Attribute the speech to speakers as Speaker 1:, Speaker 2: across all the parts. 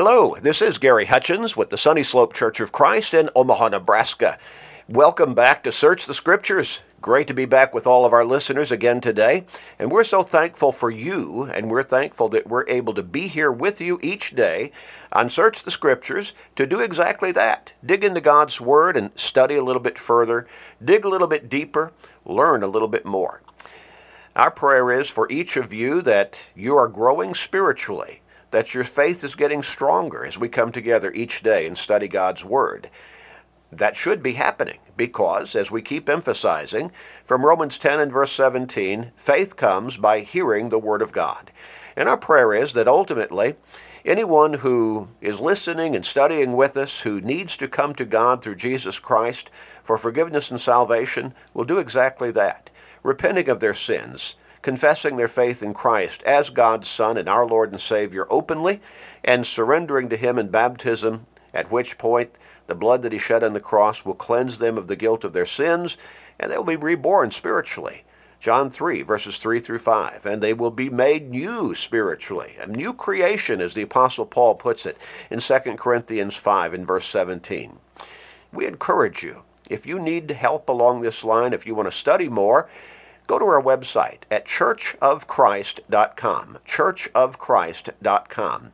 Speaker 1: Hello, this is Gary Hutchins with the Sunny Slope Church of Christ in Omaha, Nebraska. Welcome back to Search the Scriptures. Great to be back with all of our listeners again today. And we're so thankful for you, and we're thankful that we're able to be here with you each day on Search the Scriptures to do exactly that. Dig into God's Word and study a little bit further, dig a little bit deeper, learn a little bit more. Our prayer is for each of you that you are growing spiritually, that your faith is getting stronger as we come together each day and study God's Word. That should be happening because, as we keep emphasizing, from Romans 10 and verse 17, faith comes by hearing the Word of God. And our prayer is that ultimately, anyone who is listening and studying with us, who needs to come to God through Jesus Christ for forgiveness and salvation, will do exactly that repenting of their sins, confessing their faith in Christ as God's Son and our Lord and Savior openly, and surrendering to Him in baptism, at which point the blood that He shed on the cross will cleanse them of the guilt of their sins, and they will be reborn spiritually. John 3, verses 3 through 5. And they will be made new spiritually, a new creation, as the Apostle Paul puts it in 2 Corinthians 5 and verse 17. We encourage you if you need help along this line, if you want to study more, go to our website at churchofchrist.com. Churchofchrist.com.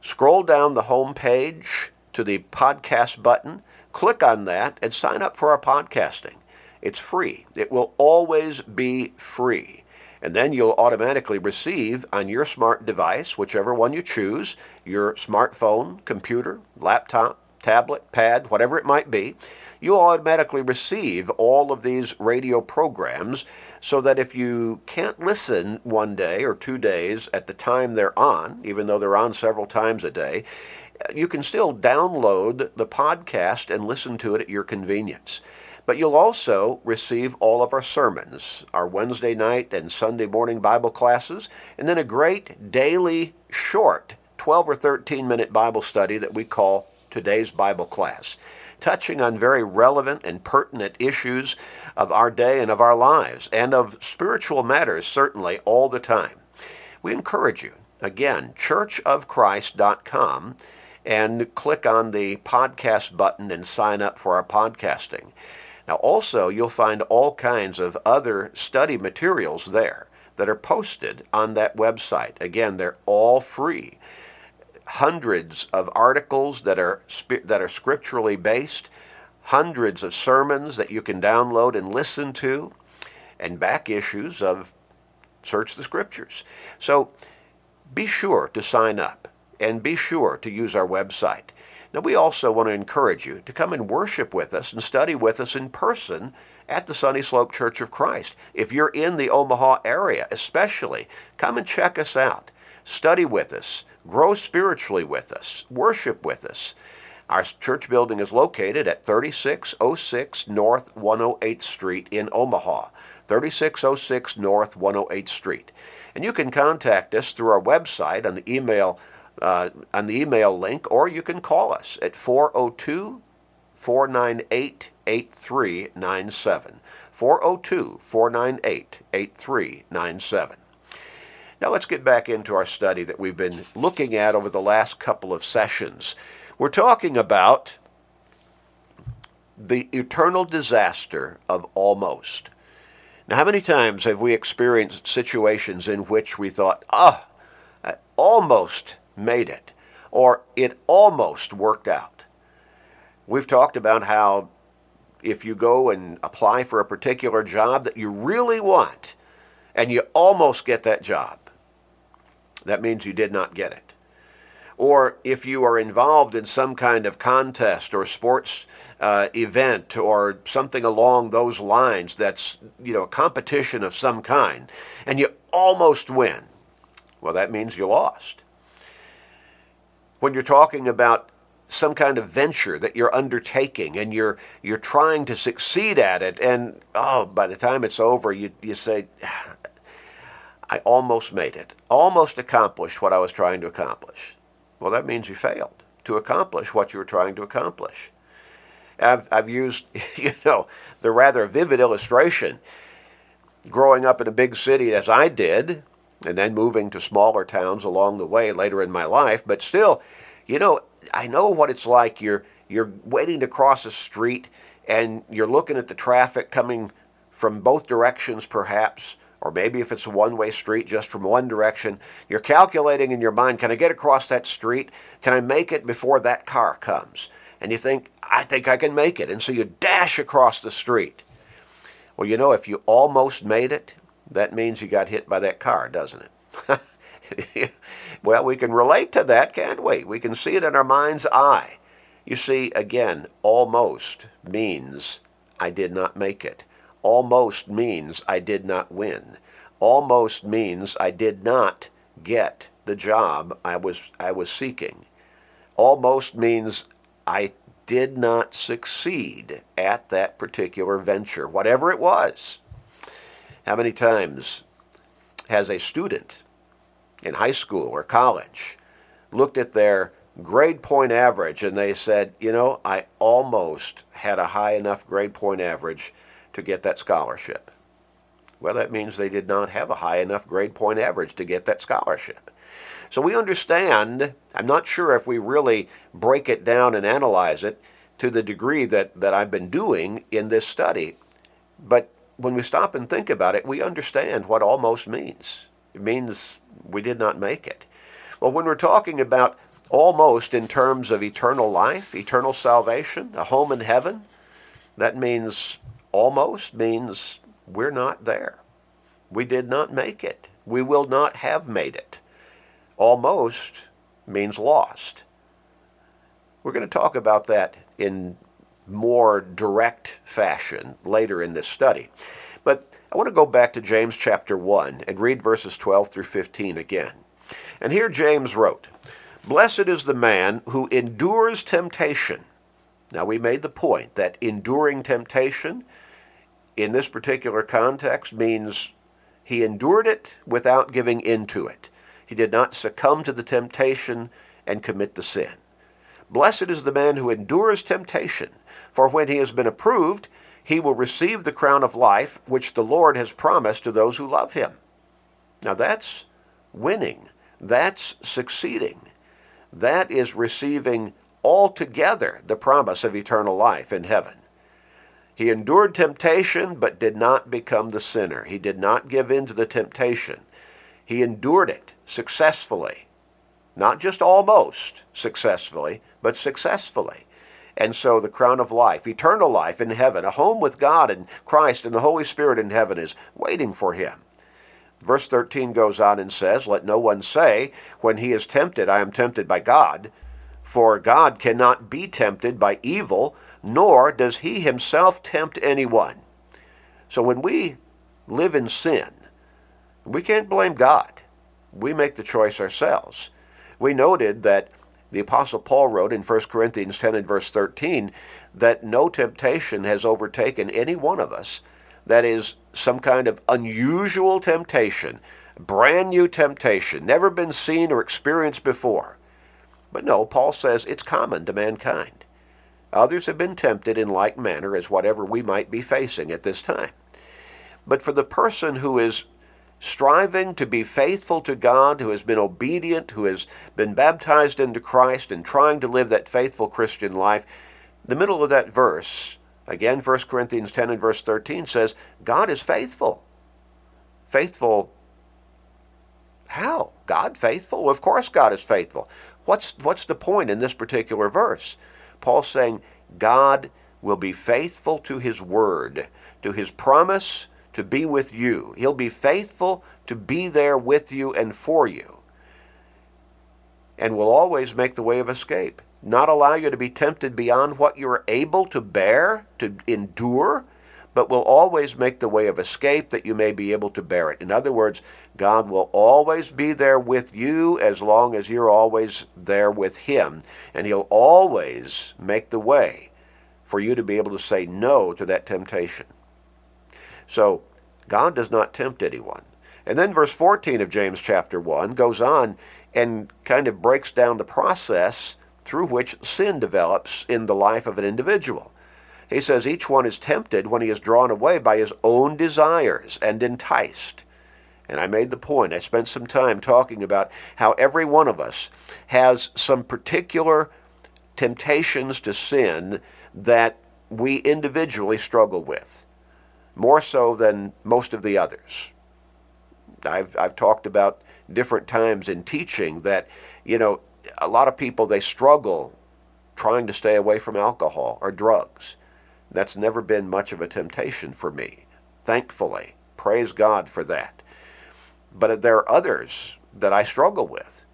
Speaker 1: Scroll down the home page to the podcast button, click on that, and sign up for our podcasting. It's free. It will always be free. And then you'll automatically receive on your smart device, whichever one you choose, your smartphone, computer, laptop, tablet, pad, whatever it might be, you'll automatically receive all of these radio programs so that if you can't listen one day or two days at the time they're on, even though they're on several times a day, you can still download the podcast and listen to it at your convenience. But you'll also receive all of our sermons, our Wednesday night and Sunday morning Bible classes, and then a great daily short 12 or 13 minute Bible study that we call today's Bible class, touching on very relevant and pertinent issues of our day and of our lives, and of spiritual matters, certainly, all the time. We encourage you, again, churchofchrist.com, and click on the podcast button and sign up for our podcasting. Now, also, you'll find all kinds of other study materials there that are posted on that website. Again, they're all free hundreds of articles that are that are scripturally based, hundreds of sermons that you can download and listen to, and back issues of Search the Scriptures. So be sure to sign up and be sure to use our website. Now, we also want to encourage you to come and worship with us and study with us in person at the Sunny Slope Church of Christ. If you're in the Omaha area, especially, come and check us out. Study with us grow spiritually with us, worship with us. Our church building is located at 3606 North 108th Street in Omaha. 3606 North 108th Street. And you can contact us through our website on the email uh, on the email link, or you can call us at 402 498 8397. 402 498 8397. Now let's get back into our study that we've been looking at over the last couple of sessions. We're talking about the eternal disaster of almost. Now, how many times have we experienced situations in which we thought, ah, oh, I almost made it, or it almost worked out? We've talked about how if you go and apply for a particular job that you really want, and you almost get that job, that means you did not get it. Or if you are involved in some kind of contest or sports uh, event or something along those lines that's, you know, a competition of some kind, and you almost win, well, that means you lost. When you're talking about some kind of venture that you're undertaking and you're you're trying to succeed at it and oh by the time it's over you you say I almost made it, almost accomplished what I was trying to accomplish. Well, that means you failed to accomplish what you were trying to accomplish. I've, I've used, you know, the rather vivid illustration growing up in a big city as I did, and then moving to smaller towns along the way later in my life. But still, you know, I know what it's like. You're you're waiting to cross a street and you're looking at the traffic coming from both directions, perhaps, or maybe if it's a one way street, just from one direction. You're calculating in your mind, can I get across that street? Can I make it before that car comes? And you think, I think I can make it. And so you dash across the street. Well, you know, if you almost made it, that means you got hit by that car, doesn't it? well, we can relate to that, can't we? We can see it in our mind's eye. You see, again, almost means I did not make it. Almost means I did not win. Almost means I did not get the job I was I was seeking. Almost means I did not succeed at that particular venture, whatever it was. How many times has a student in high school or college looked at their grade point average and they said, you know, I almost had a high enough grade point average to get that scholarship? Well, that means they did not have a high enough grade point average to get that scholarship. So we understand, I'm not sure if we really break it down and analyze it to the degree that, that I've been doing in this study, but when we stop and think about it, we understand what almost means. It means we did not make it. Well, when we're talking about almost in terms of eternal life, eternal salvation, a home in heaven, that means almost means we're not there. We did not make it. We will not have made it. Almost means lost. We're going to talk about that in more direct fashion later in this study. But I want to go back to James chapter 1 and read verses 12 through 15 again. And here James wrote, Blessed is the man who endures temptation. Now, we made the point that enduring temptation in this particular context means he endured it without giving in to it. He did not succumb to the temptation and commit the sin. Blessed is the man who endures temptation, for when he has been approved, he will receive the crown of life which the Lord has promised to those who love him. Now that's winning. That's succeeding. That is receiving altogether the promise of eternal life in heaven. He endured temptation, but did not become the sinner. He did not give in to the temptation. He endured it successfully. Not just almost successfully, but successfully. And so the crown of life, eternal life in heaven, a home with God and Christ and the Holy Spirit in heaven is waiting for him. Verse 13 goes on and says, Let no one say, when he is tempted, I am tempted by God. For God cannot be tempted by evil, nor does he himself tempt anyone. So when we live in sin, we can't blame God. We make the choice ourselves. We noted that the Apostle Paul wrote in 1 Corinthians 10 and verse 13 that no temptation has overtaken any one of us that is some kind of unusual temptation, brand new temptation, never been seen or experienced before. But no, Paul says it's common to mankind. Others have been tempted in like manner as whatever we might be facing at this time. But for the person who is striving to be faithful to God, who has been obedient, who has been baptized into Christ, and trying to live that faithful Christian life, the middle of that verse, again, 1 Corinthians 10 and verse 13 says, God is faithful. Faithful how? God faithful? Of course God is faithful. What's, what's the point in this particular verse? Paul's saying God will be faithful to his word, to his promise, to be with you. He'll be faithful to be there with you and for you. And will always make the way of escape. Not allow you to be tempted beyond what you're able to bear, to endure, but will always make the way of escape that you may be able to bear it. In other words, God will always be there with you as long as you're always there with Him. And He'll always make the way for you to be able to say no to that temptation. So God does not tempt anyone. And then verse 14 of James chapter 1 goes on and kind of breaks down the process through which sin develops in the life of an individual. He says each one is tempted when he is drawn away by his own desires and enticed. And I made the point, I spent some time talking about how every one of us has some particular temptations to sin that we individually struggle with, more so than most of the others. I've, I've talked about different times in teaching that, you know, a lot of people, they struggle trying to stay away from alcohol or drugs. That's never been much of a temptation for me, thankfully. Praise God for that. But there are others that I struggle with.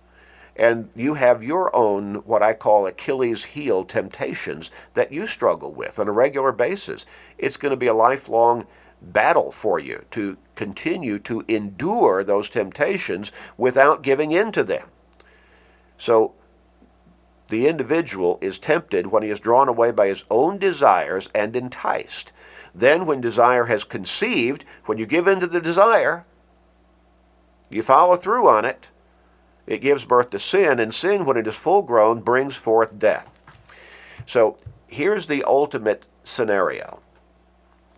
Speaker 1: And you have your own, what I call Achilles heel temptations that you struggle with on a regular basis. It's going to be a lifelong battle for you to continue to endure those temptations without giving in to them. So the individual is tempted when he is drawn away by his own desires and enticed. Then, when desire has conceived, when you give in to the desire, you follow through on it, it gives birth to sin, and sin, when it is full grown, brings forth death. So here's the ultimate scenario.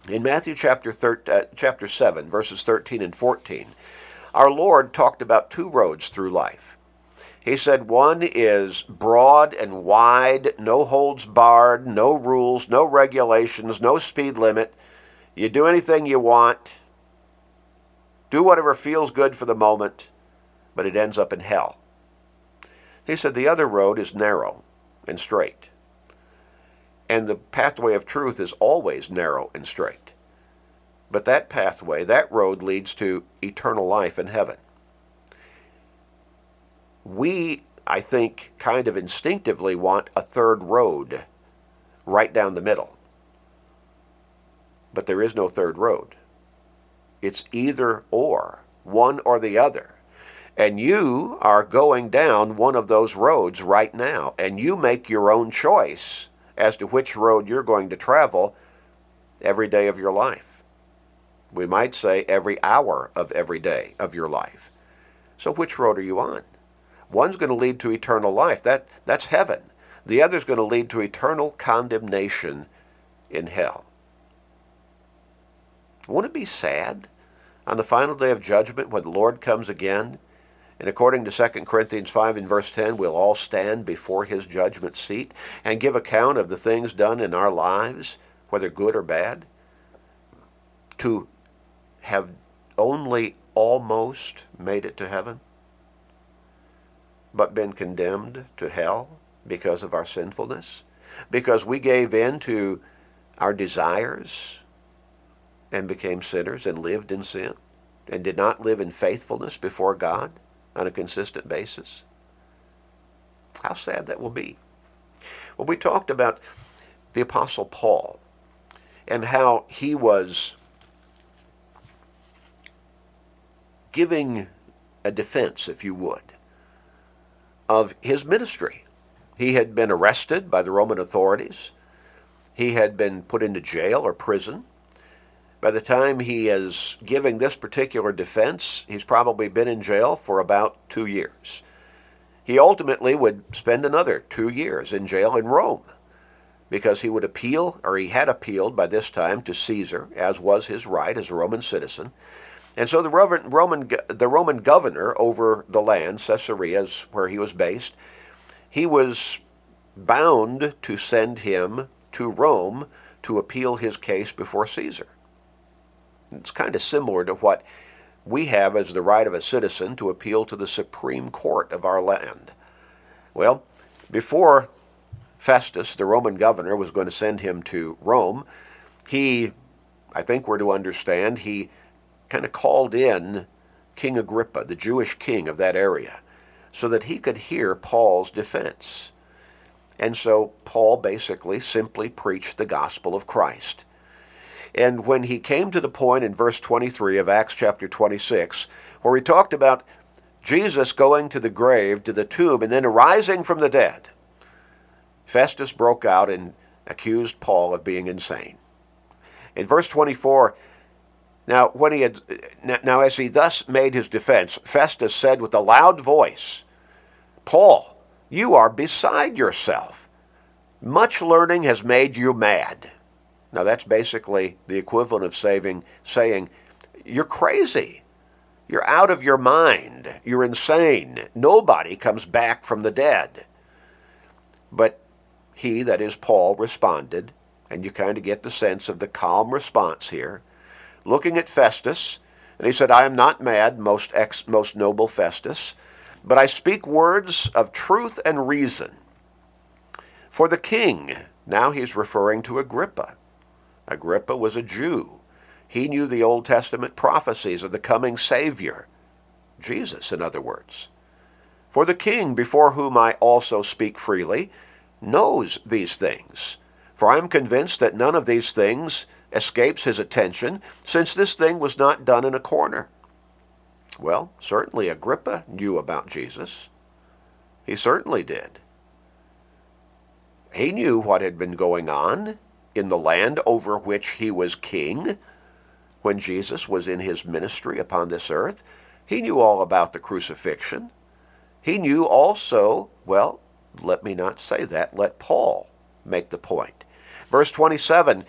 Speaker 1: In Matthew chapter, thir- uh, chapter 7, verses 13 and 14, our Lord talked about two roads through life. He said one is broad and wide, no holds barred, no rules, no regulations, no speed limit. You do anything you want, do whatever feels good for the moment, but it ends up in hell. He said the other road is narrow and straight. And the pathway of truth is always narrow and straight. But that pathway, that road leads to eternal life in heaven. We, I think, kind of instinctively want a third road right down the middle. But there is no third road. It's either or, one or the other. And you are going down one of those roads right now, and you make your own choice as to which road you're going to travel every day of your life. We might say every hour of every day of your life. So which road are you on? One's going to lead to eternal life. That, that's heaven. The other's going to lead to eternal condemnation in hell. Won't it be sad on the final day of judgment when the Lord comes again? And according to 2 Corinthians 5 and verse 10, we'll all stand before his judgment seat and give account of the things done in our lives, whether good or bad. To have only almost made it to heaven, but been condemned to hell because of our sinfulness, because we gave in to our desires and became sinners and lived in sin and did not live in faithfulness before God on a consistent basis. How sad that will be. Well, we talked about the Apostle Paul and how he was giving a defense, if you would, of his ministry. He had been arrested by the Roman authorities. He had been put into jail or prison. By the time he is giving this particular defense, he's probably been in jail for about two years. He ultimately would spend another two years in jail in Rome because he would appeal, or he had appealed by this time to Caesar, as was his right as a Roman citizen. And so the Roman, the Roman governor over the land, Caesarea is where he was based, he was bound to send him to Rome to appeal his case before Caesar. It's kind of similar to what we have as the right of a citizen to appeal to the Supreme Court of our land. Well, before Festus, the Roman governor, was going to send him to Rome, he, I think we're to understand, he kind of called in King Agrippa, the Jewish king of that area, so that he could hear Paul's defense. And so Paul basically simply preached the gospel of Christ. And when he came to the point in verse 23 of Acts chapter 26, where he talked about Jesus going to the grave, to the tomb, and then arising from the dead, Festus broke out and accused Paul of being insane. In verse 24, now when he had now as he thus made his defense, Festus said with a loud voice, Paul, you are beside yourself. Much learning has made you mad. Now that's basically the equivalent of saving, saying, You're crazy. You're out of your mind. You're insane. Nobody comes back from the dead. But he, that is Paul, responded, and you kind of get the sense of the calm response here, looking at Festus, and he said, I am not mad, most, ex, most noble Festus, but I speak words of truth and reason. For the king, now he's referring to Agrippa. Agrippa was a Jew. He knew the Old Testament prophecies of the coming Savior, Jesus, in other words. For the king, before whom I also speak freely, knows these things. For I am convinced that none of these things escapes his attention, since this thing was not done in a corner. Well, certainly Agrippa knew about Jesus. He certainly did. He knew what had been going on in the land over which he was king when Jesus was in his ministry upon this earth. He knew all about the crucifixion. He knew also, well, let me not say that, let Paul make the point. Verse 27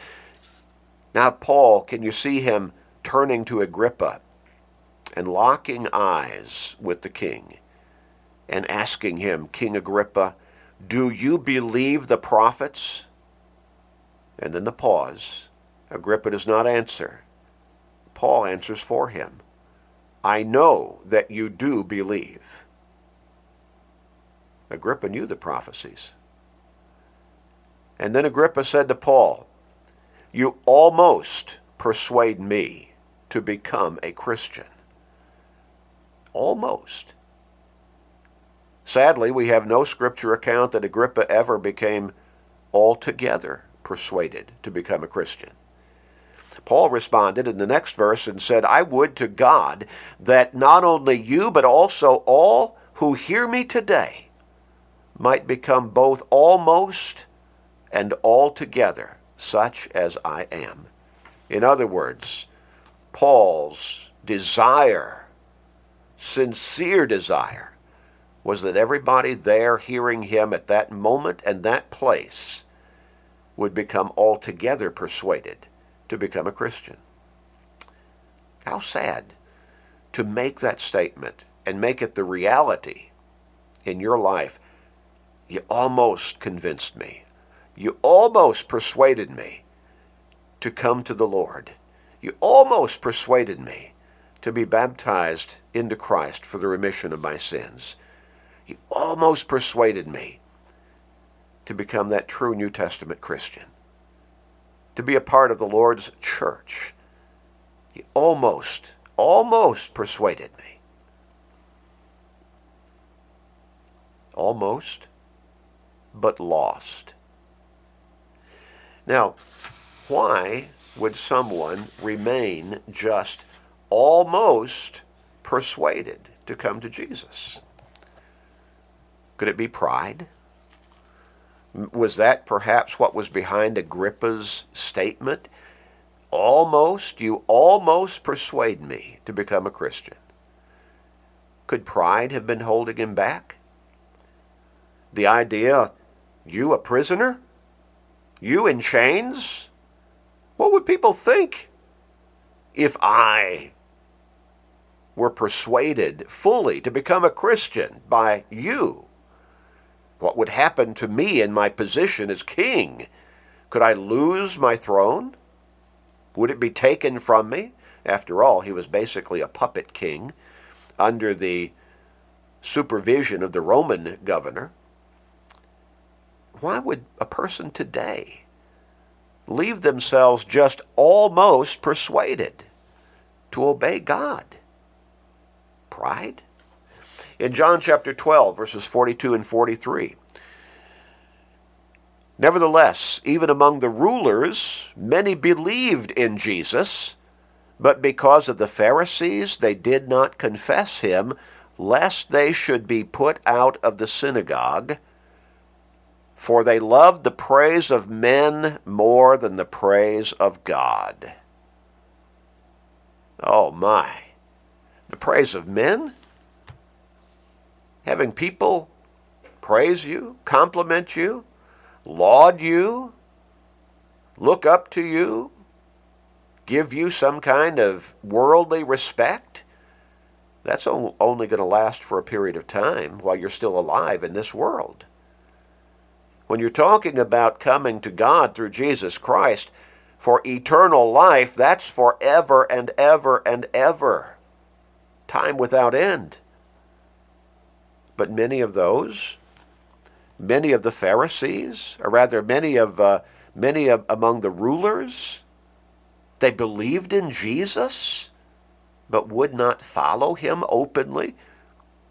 Speaker 1: Now, Paul, can you see him turning to Agrippa and locking eyes with the king and asking him, King Agrippa, do you believe the prophets? And then the pause. Agrippa does not answer. Paul answers for him. I know that you do believe. Agrippa knew the prophecies. And then Agrippa said to Paul, You almost persuade me to become a Christian. Almost. Sadly, we have no scripture account that Agrippa ever became altogether persuaded to become a Christian. Paul responded in the next verse and said, I would to God that not only you, but also all who hear me today might become both almost and altogether such as I am. In other words, Paul's desire, sincere desire, was that everybody there hearing him at that moment and that place would become altogether persuaded to become a Christian. How sad to make that statement and make it the reality in your life. You almost convinced me. You almost persuaded me to come to the Lord. You almost persuaded me to be baptized into Christ for the remission of my sins. You almost persuaded me to become that true New Testament Christian, to be a part of the Lord's church. He almost, almost persuaded me. Almost, but lost. Now, why would someone remain just almost persuaded to come to Jesus? Could it be pride? Was that perhaps what was behind Agrippa's statement? Almost, you almost persuade me to become a Christian. Could pride have been holding him back? The idea, you a prisoner? You in chains? What would people think if I were persuaded fully to become a Christian by you? What would happen to me in my position as king? Could I lose my throne? Would it be taken from me? After all, he was basically a puppet king under the supervision of the Roman governor. Why would a person today leave themselves just almost persuaded to obey God? Pride? in John chapter 12, verses 42 and 43. Nevertheless, even among the rulers, many believed in Jesus, but because of the Pharisees, they did not confess him, lest they should be put out of the synagogue. For they loved the praise of men more than the praise of God. Oh my. The praise of men? having people praise you, compliment you, laud you, look up to you, give you some kind of worldly respect, that's only going to last for a period of time while you're still alive in this world. When you're talking about coming to God through Jesus Christ for eternal life, that's forever and ever and ever. Time without end. But many of those, many of the Pharisees, or rather many of uh, many of, among the rulers, they believed in Jesus, but would not follow him openly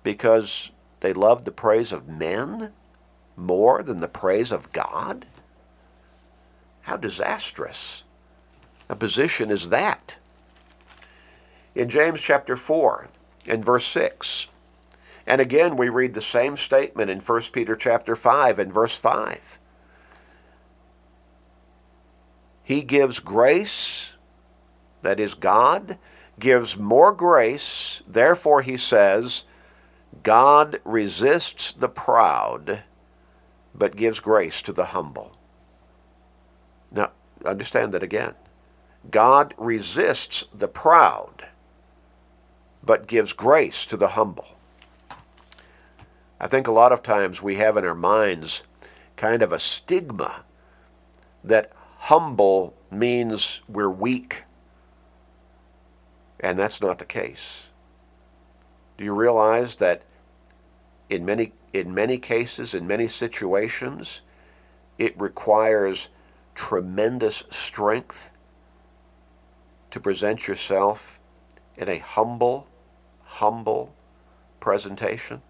Speaker 1: because they loved the praise of men more than the praise of God? How disastrous a position is that? In James chapter 4 and verse 6, and again we read the same statement in 1 Peter chapter 5 and verse 5. He gives grace, that is God, gives more grace. Therefore, he says, God resists the proud, but gives grace to the humble. Now, understand that again. God resists the proud, but gives grace to the humble. I think a lot of times we have in our minds kind of a stigma that humble means we're weak. And that's not the case. Do you realize that in many, in many cases, in many situations, it requires tremendous strength to present yourself in a humble, humble presentation?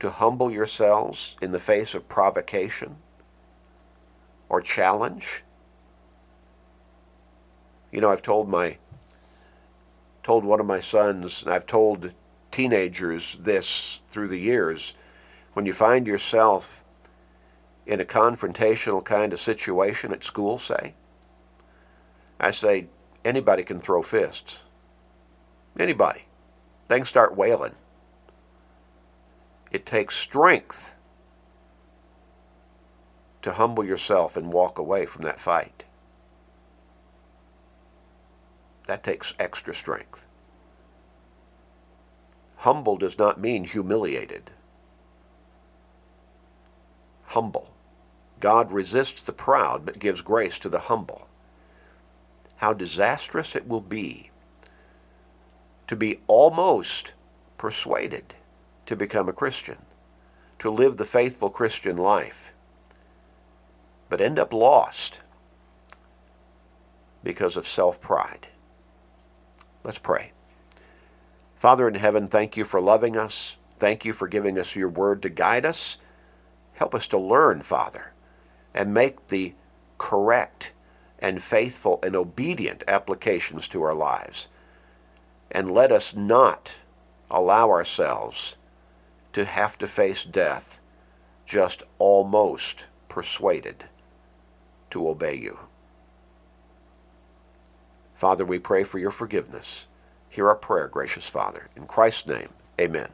Speaker 1: To humble yourselves in the face of provocation? or challenge. You know, I've told my told one of my sons, and I've told teenagers this through the years, when you find yourself in a confrontational kind of situation at school, say, I say, anybody can throw fists. Anybody. They can start wailing. It takes strength to humble yourself and walk away from that fight. That takes extra strength. Humble does not mean humiliated. Humble. God resists the proud but gives grace to the humble. How disastrous it will be to be almost persuaded to become a Christian, to live the faithful Christian life but end up lost because of self pride. Let's pray. Father in heaven, thank you for loving us. Thank you for giving us your word to guide us. Help us to learn, Father, and make the correct and faithful and obedient applications to our lives. And let us not allow ourselves to have to face death just almost persuaded to obey you. Father, we pray for your forgiveness. Hear our prayer, gracious Father. In Christ's name, amen.